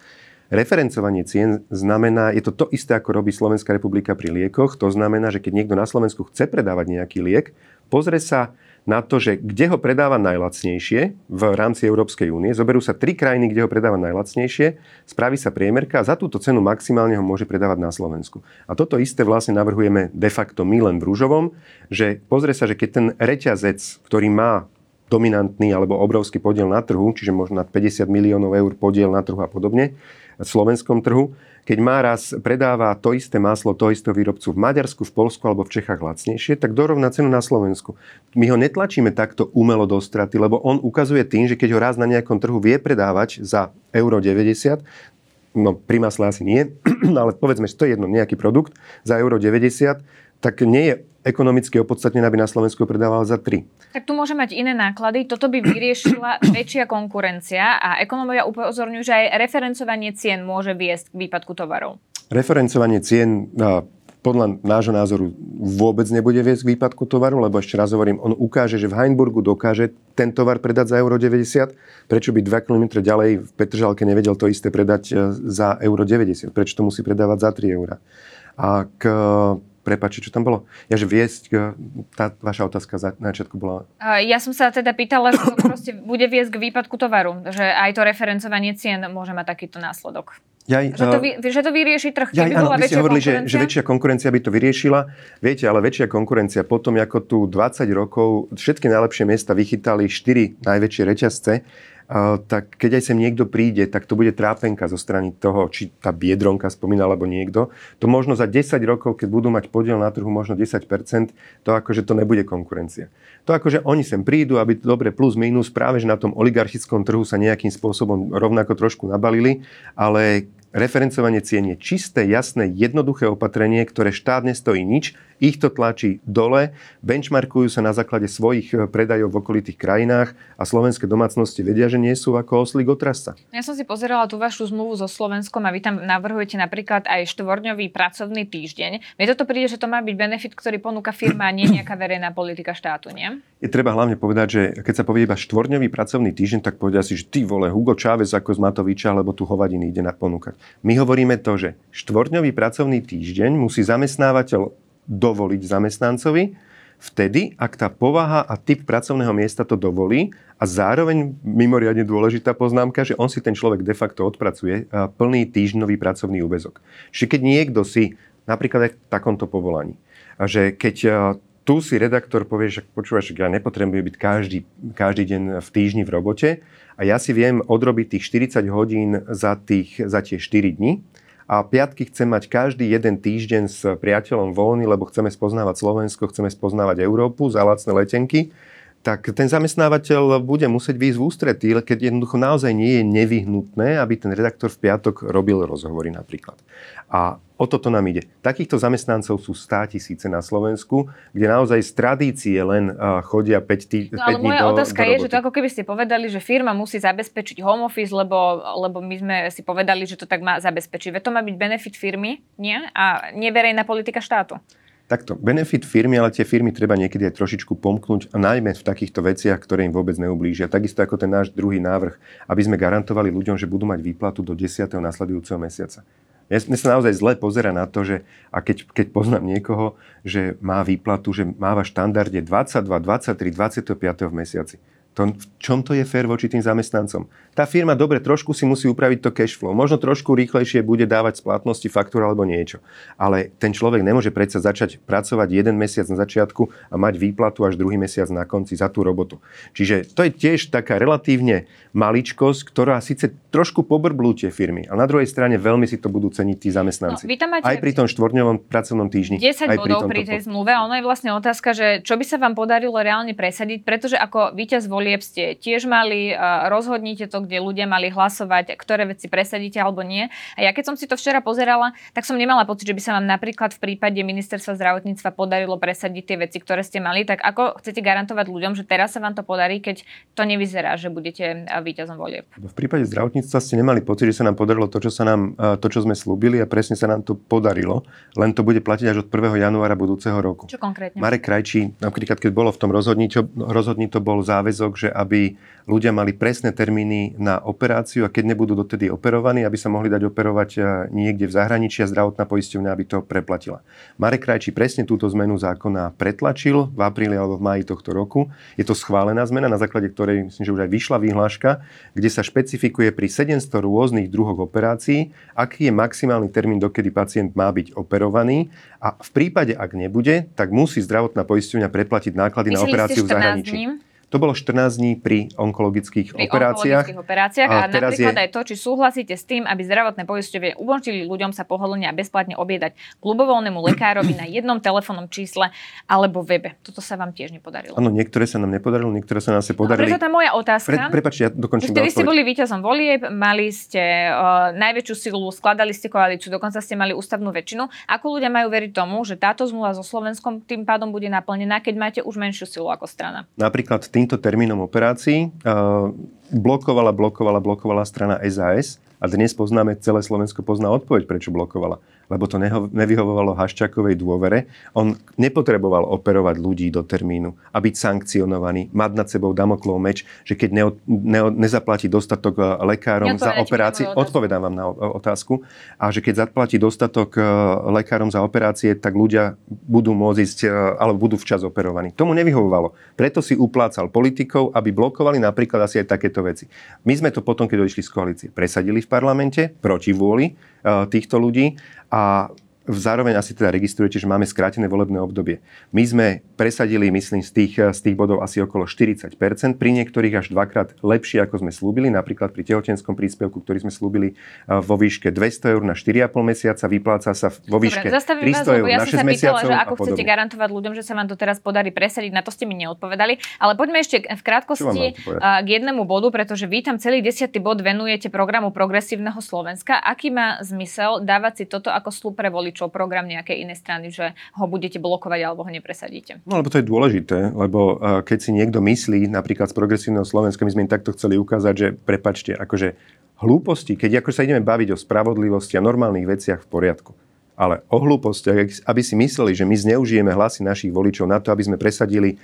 Referencovanie cien znamená, je to to isté, ako robí Slovenská republika pri liekoch. To znamená, že keď niekto na Slovensku chce predávať nejaký liek, pozrie sa na to, že kde ho predáva najlacnejšie v rámci Európskej únie. Zoberú sa tri krajiny, kde ho predáva najlacnejšie, spraví sa priemerka a za túto cenu maximálne ho môže predávať na Slovensku. A toto isté vlastne navrhujeme de facto my len v Rúžovom, že pozrie sa, že keď ten reťazec, ktorý má dominantný alebo obrovský podiel na trhu, čiže možno na 50 miliónov eur podiel na trhu a podobne, v slovenskom trhu, keď má raz predáva to isté maslo toho istého výrobcu v Maďarsku, v Polsku alebo v Čechách lacnejšie, tak dorovná cenu na Slovensku. My ho netlačíme takto umelo do straty, lebo on ukazuje tým, že keď ho raz na nejakom trhu vie predávať za euro 90, no pri masle asi nie, ale povedzme, že to je jedno, nejaký produkt za euro 90, tak nie je ekonomicky opodstatnené, aby na Slovensku predával za 3. Tak tu môže mať iné náklady. Toto by vyriešila väčšia konkurencia a ekonomovia upozorňujú, že aj referencovanie cien môže viesť k výpadku tovarov. Referencovanie cien podľa nášho názoru vôbec nebude viesť k výpadku tovaru, lebo ešte raz hovorím, on ukáže, že v Heinburgu dokáže ten tovar predať za euro 90. Prečo by 2 km ďalej v Petržalke nevedel to isté predať e, za euro 90? Prečo to musí predávať za 3 eurá? A k Prepači, čo tam bolo? Ja, že viesť, tá vaša otázka za, na začiatku bola... Ja som sa teda pýtala, že to proste bude viesť k výpadku tovaru, že aj to referencovanie cien môže mať takýto následok. Jaj, že, to vy, že to vyrieši trh, keby áno, bola ste hovorili, že, že väčšia konkurencia by to vyriešila. Viete, ale väčšia konkurencia potom, ako tu 20 rokov všetky najlepšie miesta vychytali 4 najväčšie reťazce, tak keď aj sem niekto príde, tak to bude trápenka zo strany toho, či tá biedronka spomína, alebo niekto. To možno za 10 rokov, keď budú mať podiel na trhu možno 10%, to akože to nebude konkurencia. To akože oni sem prídu, aby to dobre plus minus práve, že na tom oligarchickom trhu sa nejakým spôsobom rovnako trošku nabalili, ale Referencovanie cien je čisté, jasné, jednoduché opatrenie, ktoré štát nestojí nič, ich to tlačí dole, benchmarkujú sa na základe svojich eh, predajov v okolitých krajinách a slovenské domácnosti vedia, že nie sú ako oslík otrasca. Ja som si pozerala tú vašu zmluvu so Slovenskom a vy tam navrhujete napríklad aj štvorňový pracovný týždeň. Mne toto príde, že to má byť benefit, ktorý ponúka firma a nie nejaká verejná politika štátu, nie? Je treba hlavne povedať, že keď sa povie iba štvorňový pracovný týždeň, tak povedia si, že ty vole, Hugo Chávez ako z Matoviča, alebo tu hovadiny ide na ponúkať. My hovoríme to, že štvorňový pracovný týždeň musí zamestnávateľ dovoliť zamestnancovi, vtedy, ak tá povaha a typ pracovného miesta to dovolí a zároveň mimoriadne dôležitá poznámka, že on si ten človek de facto odpracuje plný týždňový pracovný úvezok. Čiže keď niekto si napríklad aj v takomto povolaní, že keď tu si redaktor povie, že počúvaš, ja nepotrebujem byť každý, každý deň v týždni v robote a ja si viem odrobiť tých 40 hodín za, tých, za tie 4 dni, a piatky chcem mať každý jeden týždeň s priateľom voľný, lebo chceme spoznávať Slovensko, chceme spoznávať Európu za lacné letenky, tak ten zamestnávateľ bude musieť výjsť v ústretí, keď jednoducho naozaj nie je nevyhnutné, aby ten redaktor v piatok robil rozhovory napríklad. A O toto nám ide. Takýchto zamestnancov sú 100 tisíce na Slovensku, kde naozaj z tradície len chodia 5, tý, no, 5 ale dní moja do, otázka do je, že to ako keby ste povedali, že firma musí zabezpečiť home office, lebo, lebo my sme si povedali, že to tak má zabezpečiť. Veď to má byť benefit firmy, nie? A neverejná politika štátu. Takto, benefit firmy, ale tie firmy treba niekedy aj trošičku pomknúť, a najmä v takýchto veciach, ktoré im vôbec neublížia. Takisto ako ten náš druhý návrh, aby sme garantovali ľuďom, že budú mať výplatu do 10. nasledujúceho mesiaca. Mne sa naozaj zle pozera na to, že a keď, keď poznám niekoho, že má výplatu, že máva štandarde 22, 23, 25 v mesiaci. To, v čom to je fér voči tým zamestnancom? Tá firma dobre trošku si musí upraviť to cash flow. Možno trošku rýchlejšie bude dávať splatnosti faktúra alebo niečo. Ale ten človek nemôže predsa začať pracovať jeden mesiac na začiatku a mať výplatu až druhý mesiac na konci za tú robotu. Čiže to je tiež taká relatívne maličkosť, ktorá síce trošku pobrblú tie firmy, ale na druhej strane veľmi si to budú ceniť tí zamestnanci. No, máte aj pri tom štvorňovom pracovnom týždni. 10 aj bodov pri, pri tej zmluve ono je vlastne otázka, že čo by sa vám podarilo reálne presadiť, pretože ako víťaz volieb ste tiež mali, rozhodnite to, kde ľudia mali hlasovať, ktoré veci presadíte alebo nie. A ja keď som si to včera pozerala, tak som nemala pocit, že by sa vám napríklad v prípade ministerstva zdravotníctva podarilo presadiť tie veci, ktoré ste mali. Tak ako chcete garantovať ľuďom, že teraz sa vám to podarí, keď to nevyzerá, že budete víťazom volieb? V prípade zdravotníctva ste nemali pocit, že sa nám podarilo to, čo, sa nám, to, čo sme slúbili a presne sa nám to podarilo, len to bude platiť až od 1. januára budúceho roku. Čo konkrétne? Marek Krajčí, napríklad keď bolo v tom rozhodnutí, rozhodni to bol záväzok, že aby ľudia mali presné termíny na operáciu a keď nebudú dotedy operovaní, aby sa mohli dať operovať eh, niekde v zahraničí a zdravotná poisťovňa, aby to preplatila. Marek Krajčí presne túto zmenu zákona pretlačil v apríli alebo v máji tohto roku. Je to schválená zmena, na základe ktorej myslím, že už aj vyšla výhláška, kde sa špecifikuje pri 700 rôznych druhoch operácií, aký je maximálny termín, dokedy pacient má byť operovaný a v prípade, ak nebude, tak musí zdravotná poisťovňa preplatiť náklady Mysleli na operáciu v zahraničí. Dní? To bolo 14 dní pri onkologických pri operáciách. Onkologických operáciách a, a napríklad je... aj to, či súhlasíte s tým, aby zdravotné poisťovie umožnili ľuďom sa pohodlne a bezplatne objedať klubovoľnému lekárovi na jednom telefónnom čísle alebo webe. Toto sa vám tiež nepodarilo. Áno, niektoré sa nám nepodarilo, niektoré sa nám sa podarili. No, preto tá moja otázka. Pre, prepačte, ja dokončím. Vtedy ste boli víťazom volieb, mali ste uh, najväčšiu silu, skladali ste koalíciu, dokonca ste mali ústavnú väčšinu. Ako ľudia majú veriť tomu, že táto zmluva so Slovenskom tým pádom bude naplnená, keď máte už menšiu silu ako strana? Napríklad týmto termínom operácií blokovala, blokovala, blokovala strana SAS a dnes poznáme, celé Slovensko pozná odpoveď, prečo blokovala. Lebo to neho, nevyhovovalo Haščákovej dôvere. On nepotreboval operovať ľudí do termínu a byť sankcionovaný, mať nad sebou Damoklov meč, že keď ne, ne, nezaplatí dostatok e, lekárom ja za operácie, odpovedám vám na otázku, a že keď zaplatí dostatok e, lekárom za operácie, tak ľudia budú môcť ísť, e, alebo budú včas operovaní. Tomu nevyhovovalo. Preto si uplácal politikov, aby blokovali napríklad asi aj takéto veci. My sme to potom, keď odišli z koalície, presadili v parlamente proti vôli týchto ľudí. A zároveň asi teda registrujete, že máme skrátené volebné obdobie. My sme presadili, myslím, z tých, z tých bodov asi okolo 40%, pri niektorých až dvakrát lepšie, ako sme slúbili, napríklad pri tehotenskom príspevku, ktorý sme slúbili vo výške 200 eur na 4,5 mesiaca, vypláca sa vo výške Dobre, 300 vás, eur ja na 6 mesiacov. že ako chcete garantovať ľuďom, že sa vám to teraz podarí presadiť, na to ste mi neodpovedali. Ale poďme ešte v krátkosti k jednému bodu, pretože vy tam celý desiatý bod venujete programu Progresívneho Slovenska. Aký má zmysel dávať si toto ako slúb pre voličov? Voličov program nejakej inej strany, že ho budete blokovať alebo ho nepresadíte. No lebo to je dôležité, lebo keď si niekto myslí, napríklad z progresívneho Slovenska, my sme im takto chceli ukázať, že prepačte, akože hlúposti, keď ako sa ideme baviť o spravodlivosti a normálnych veciach v poriadku. Ale o hlúpostiach, aby si mysleli, že my zneužijeme hlasy našich voličov na to, aby sme presadili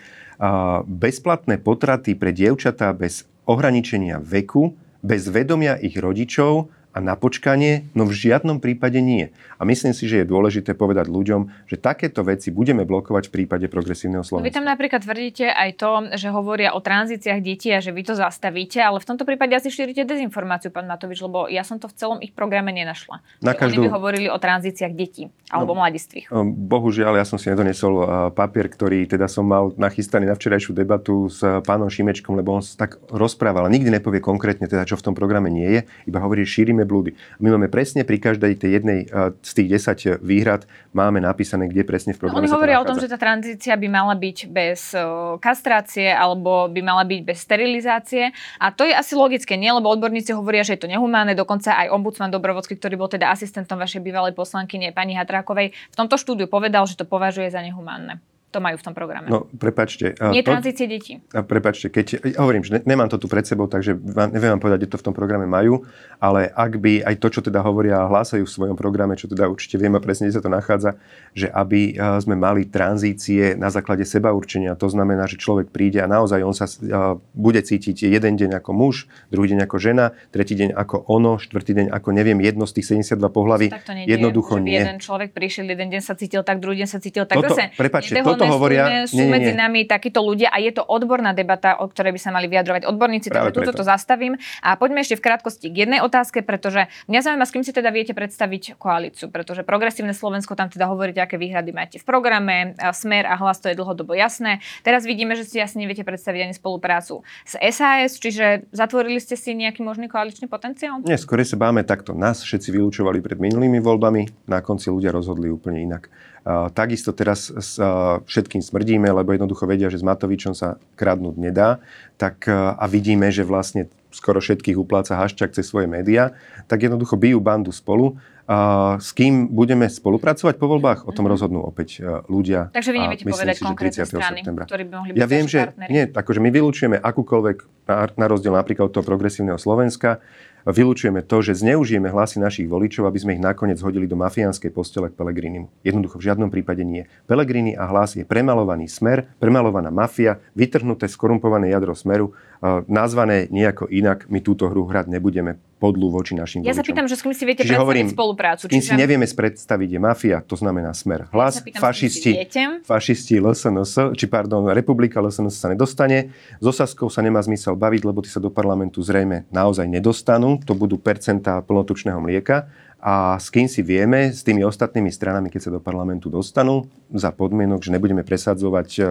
bezplatné potraty pre dievčatá bez ohraničenia veku, bez vedomia ich rodičov a na počkanie? No v žiadnom prípade nie. A myslím si, že je dôležité povedať ľuďom, že takéto veci budeme blokovať v prípade progresívneho Slovenska. No vy tam napríklad tvrdíte aj to, že hovoria o tranzíciách detí a že vy to zastavíte, ale v tomto prípade asi šírite dezinformáciu, pán Matovič, lebo ja som to v celom ich programe nenašla. Na každú... Oni by hovorili o tranzíciách detí alebo no, mladistvých. No, bohužiaľ, ja som si nedonesol papier, ktorý teda som mal nachystaný na včerajšiu debatu s pánom Šimečkom, lebo on tak rozprával a nikdy nepovie konkrétne teda, čo v tom programe nie je, iba hovorí, šírime blúdy. My máme presne pri každej tej jednej z tých 10 výhrad máme napísané, kde presne v programe no, Oni hovoria o tom, že tá tranzícia by mala byť bez kastrácie alebo by mala byť bez sterilizácie a to je asi logické, nie? Lebo odborníci hovoria, že je to nehumánne, dokonca aj ombudsman Dobrovodský, ktorý bol teda asistentom vašej bývalej poslankyne pani Hatrákovej, v tomto štúdiu povedal, že to považuje za nehumánne to majú v tom programe. No, prepačte. Nie to, tranzície detí. Prepačte, keď, hovorím, že ne, nemám to tu pred sebou, takže vám, neviem vám povedať, kde to v tom programe majú, ale ak by aj to, čo teda hovoria a hlásajú v svojom programe, čo teda určite vieme presne, kde sa to nachádza, že aby sme mali tranzície na základe seba určenia, to znamená, že človek príde a naozaj on sa bude cítiť jeden deň ako muž, druhý deň ako žena, tretí deň ako ono, štvrtý deň ako neviem, jedno z tých 72 pohlaví. Jednoducho že nie. Jeden človek prišiel, jeden deň sa cítil tak, druhý deň sa cítil tak. Toto, zase, prepačte, toto hovoria... Sú nie, nie, medzi nami takíto ľudia a je to odborná debata, o ktorej by sa mali vyjadrovať odborníci, Práve takže túto to zastavím. A poďme ešte v krátkosti k jednej otázke, pretože mňa zaujíma, s kým si teda viete predstaviť koalíciu, pretože progresívne Slovensko tam teda hovoríte, aké výhrady máte v programe, Smer a hlas to je dlhodobo jasné. Teraz vidíme, že si jasne neviete predstaviť ani spoluprácu s SAS, čiže zatvorili ste si nejaký možný koaličný potenciál? Nie, skôr sa báme takto. Nás všetci vylúčovali pred minulými voľbami, na konci ľudia rozhodli úplne inak. Takisto teraz všetkým smrdíme, lebo jednoducho vedia, že s Matovičom sa kradnúť nedá. Tak, a vidíme, že vlastne skoro všetkých upláca Haščák cez svoje médiá, tak jednoducho bijú bandu spolu. S kým budeme spolupracovať po voľbách, o tom mhm. rozhodnú opäť e, ľudia. Takže vy neviete povedať si, konkrétne strany, septembra. ktorí by mohli byť Ja viem, že nie, akože my vylúčujeme akúkoľvek, na rozdiel napríklad od toho progresívneho Slovenska, vylúčujeme to, že zneužijeme hlasy našich voličov, aby sme ich nakoniec hodili do mafiánskej postele k Pelegrinimu. Jednoducho v žiadnom prípade nie. Pelegrini a hlas je premalovaný smer, premalovaná mafia, vytrhnuté skorumpované jadro smeru, nazvané nejako inak. My túto hru hrať nebudeme podľu voči našim ja voličom. Sa pýtam, že s kým si viete čiže hovorím, spoluprácu. Čiže... si nevieme predstaviť je mafia, to znamená smer. Hlas, ja pýtam, fašisti, fašisti LSNS, či pardon, Republika LSNS sa nedostane. So Saskou sa nemá zmysel baviť, lebo tí sa do parlamentu zrejme naozaj nedostanú. To budú percentá plnotučného mlieka. A s kým si vieme, s tými ostatnými stranami, keď sa do parlamentu dostanú, za podmienok, že nebudeme presadzovať eh,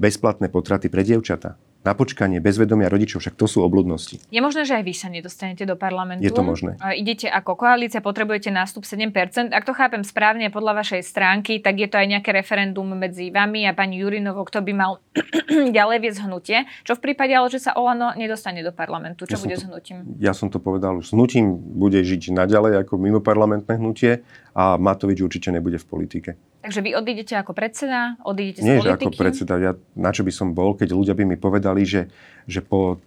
bezplatné potraty pre dievčata na počkanie, bez vedomia rodičov, však to sú obludnosti. Je možné, že aj vy sa nedostanete do parlamentu. Je to možné. Idete ako koalícia, potrebujete nástup 7%. Ak to chápem správne podľa vašej stránky, tak je to aj nejaké referendum medzi vami a pani Jurinovou, kto by mal ďalej viesť hnutie. Čo v prípade, ale že sa Olano nedostane do parlamentu? Čo ja bude to, s hnutím? Ja som to povedal už. S hnutím bude žiť naďalej ako mimo parlamentné hnutie a Matovič určite nebude v politike. Takže vy odídete ako predseda, odídete Nie, z politiky? Nie, ako predseda. Ja, na čo by som bol, keď ľudia by mi povedali, že, že po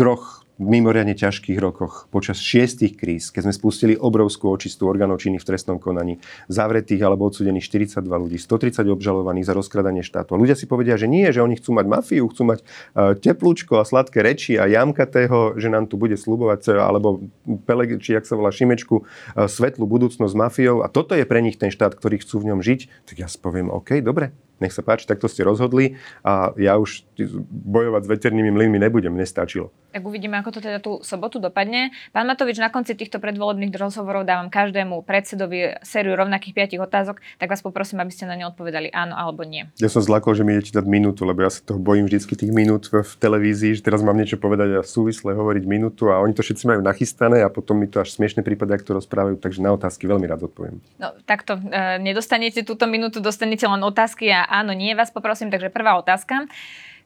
troch mimoriadne ťažkých rokoch, počas šiestich kríz, keď sme spustili obrovskú očistú orgánov činy v trestnom konaní, zavretých alebo odsudených 42 ľudí, 130 obžalovaných za rozkradanie štátu. A ľudia si povedia, že nie, že oni chcú mať mafiu, chcú mať uh, teplúčko a sladké reči a jamkatého, že nám tu bude slubovať, alebo Peleg, či jak sa volá Šimečku, uh, svetlú budúcnosť s mafiou. A toto je pre nich ten štát, ktorý chcú v ňom žiť. Tak ja si poviem, OK, dobre, nech sa páči, takto ste rozhodli a ja už bojovať s veternými mlynmi nebudem, nestačilo. Tak uvidíme, ako to teda tú sobotu dopadne. Pán Matovič, na konci týchto predvolebných rozhovorov dávam každému predsedovi sériu rovnakých piatich otázok, tak vás poprosím, aby ste na ne odpovedali áno alebo nie. Ja som zlakol, že mi idete dať minútu, lebo ja sa toho bojím vždycky tých minút v televízii, že teraz mám niečo povedať a súvisle hovoriť minútu a oni to všetci majú nachystané a potom mi to až smiešne prípady, ak to rozprávajú, takže na otázky veľmi rád odpoviem. No takto, e, nedostanete túto minútu, dostanete len otázky a áno, nie vás poprosím. Takže prvá otázka.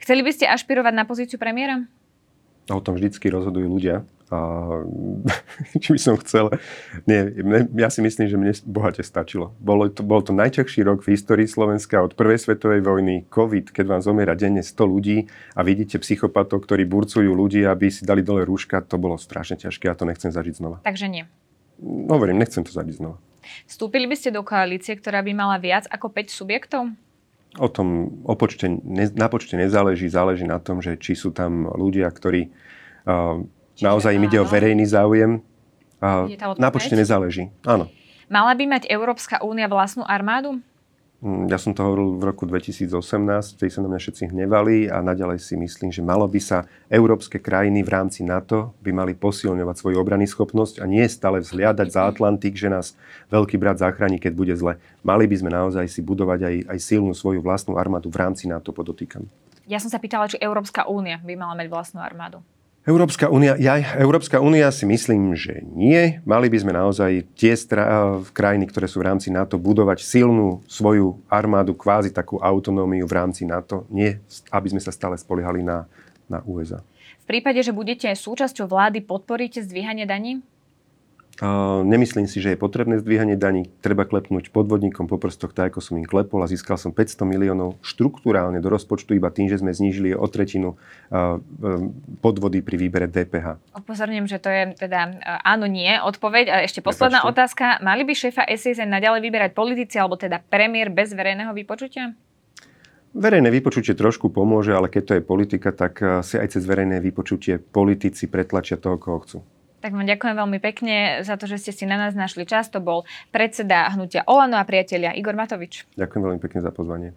Chceli by ste ašpirovať na pozíciu premiéra? O tom vždycky rozhodujú ľudia. A, či by som chcel. Nie, ja si myslím, že mne bohate stačilo. Bolo to, bol to najťažší rok v histórii Slovenska od prvej svetovej vojny, COVID, keď vám zomiera denne 100 ľudí a vidíte psychopatov, ktorí burcujú ľudí, aby si dali dole rúška, to bolo strašne ťažké a to nechcem zažiť znova. Takže nie. Hovorím, nechcem to zažiť znova. Vstúpili by ste do koalície, ktorá by mala viac ako 5 subjektov? O tom o počte, ne, na počte nezáleží, záleží na tom, že či sú tam ľudia, ktorí uh, naozaj im ide o verejný záujem na počte nezáleží, áno. Mala by mať Európska únia vlastnú armádu? Mm, ja som to hovoril v roku 2018, tej sa na mňa všetci hnevali a naďalej si myslím, že malo by sa európske krajiny v rámci NATO by mali posilňovať svoju obrany schopnosť a nie stále vzhliadať za Atlantik, že nás veľký brat zachráni, keď bude zle. Mali by sme naozaj si budovať aj, aj silnú svoju vlastnú armádu v rámci NATO, podotýkam. Ja som sa pýtala, či Európska únia by mala mať vlastnú armádu. Európska únia, ja, Európska únia si myslím, že nie. Mali by sme naozaj tie stra- krajiny, ktoré sú v rámci NATO, budovať silnú svoju armádu, kvázi takú autonómiu v rámci NATO. Nie, aby sme sa stále spoliehali na, na USA. V prípade, že budete súčasťou vlády, podporíte zdvíhanie daní? Nemyslím si, že je potrebné zdvíhanie daní. Treba klepnúť podvodníkom po prstoch, tak ako som im klepol a získal som 500 miliónov štruktúrálne do rozpočtu iba tým, že sme znížili o tretinu podvody pri výbere DPH. Upozorním, že to je teda áno, nie odpoveď. A ešte posledná Prepačte. otázka. Mali by šéfa SSN naďalej vyberať politici alebo teda premiér bez verejného vypočutia? Verejné vypočutie trošku pomôže, ale keď to je politika, tak si aj cez verejné vypočutie politici pretlačia toho, koho chcú. Tak vám ďakujem veľmi pekne za to, že ste si na nás našli čas. To bol predseda hnutia Olano a priatelia Igor Matovič. Ďakujem veľmi pekne za pozvanie.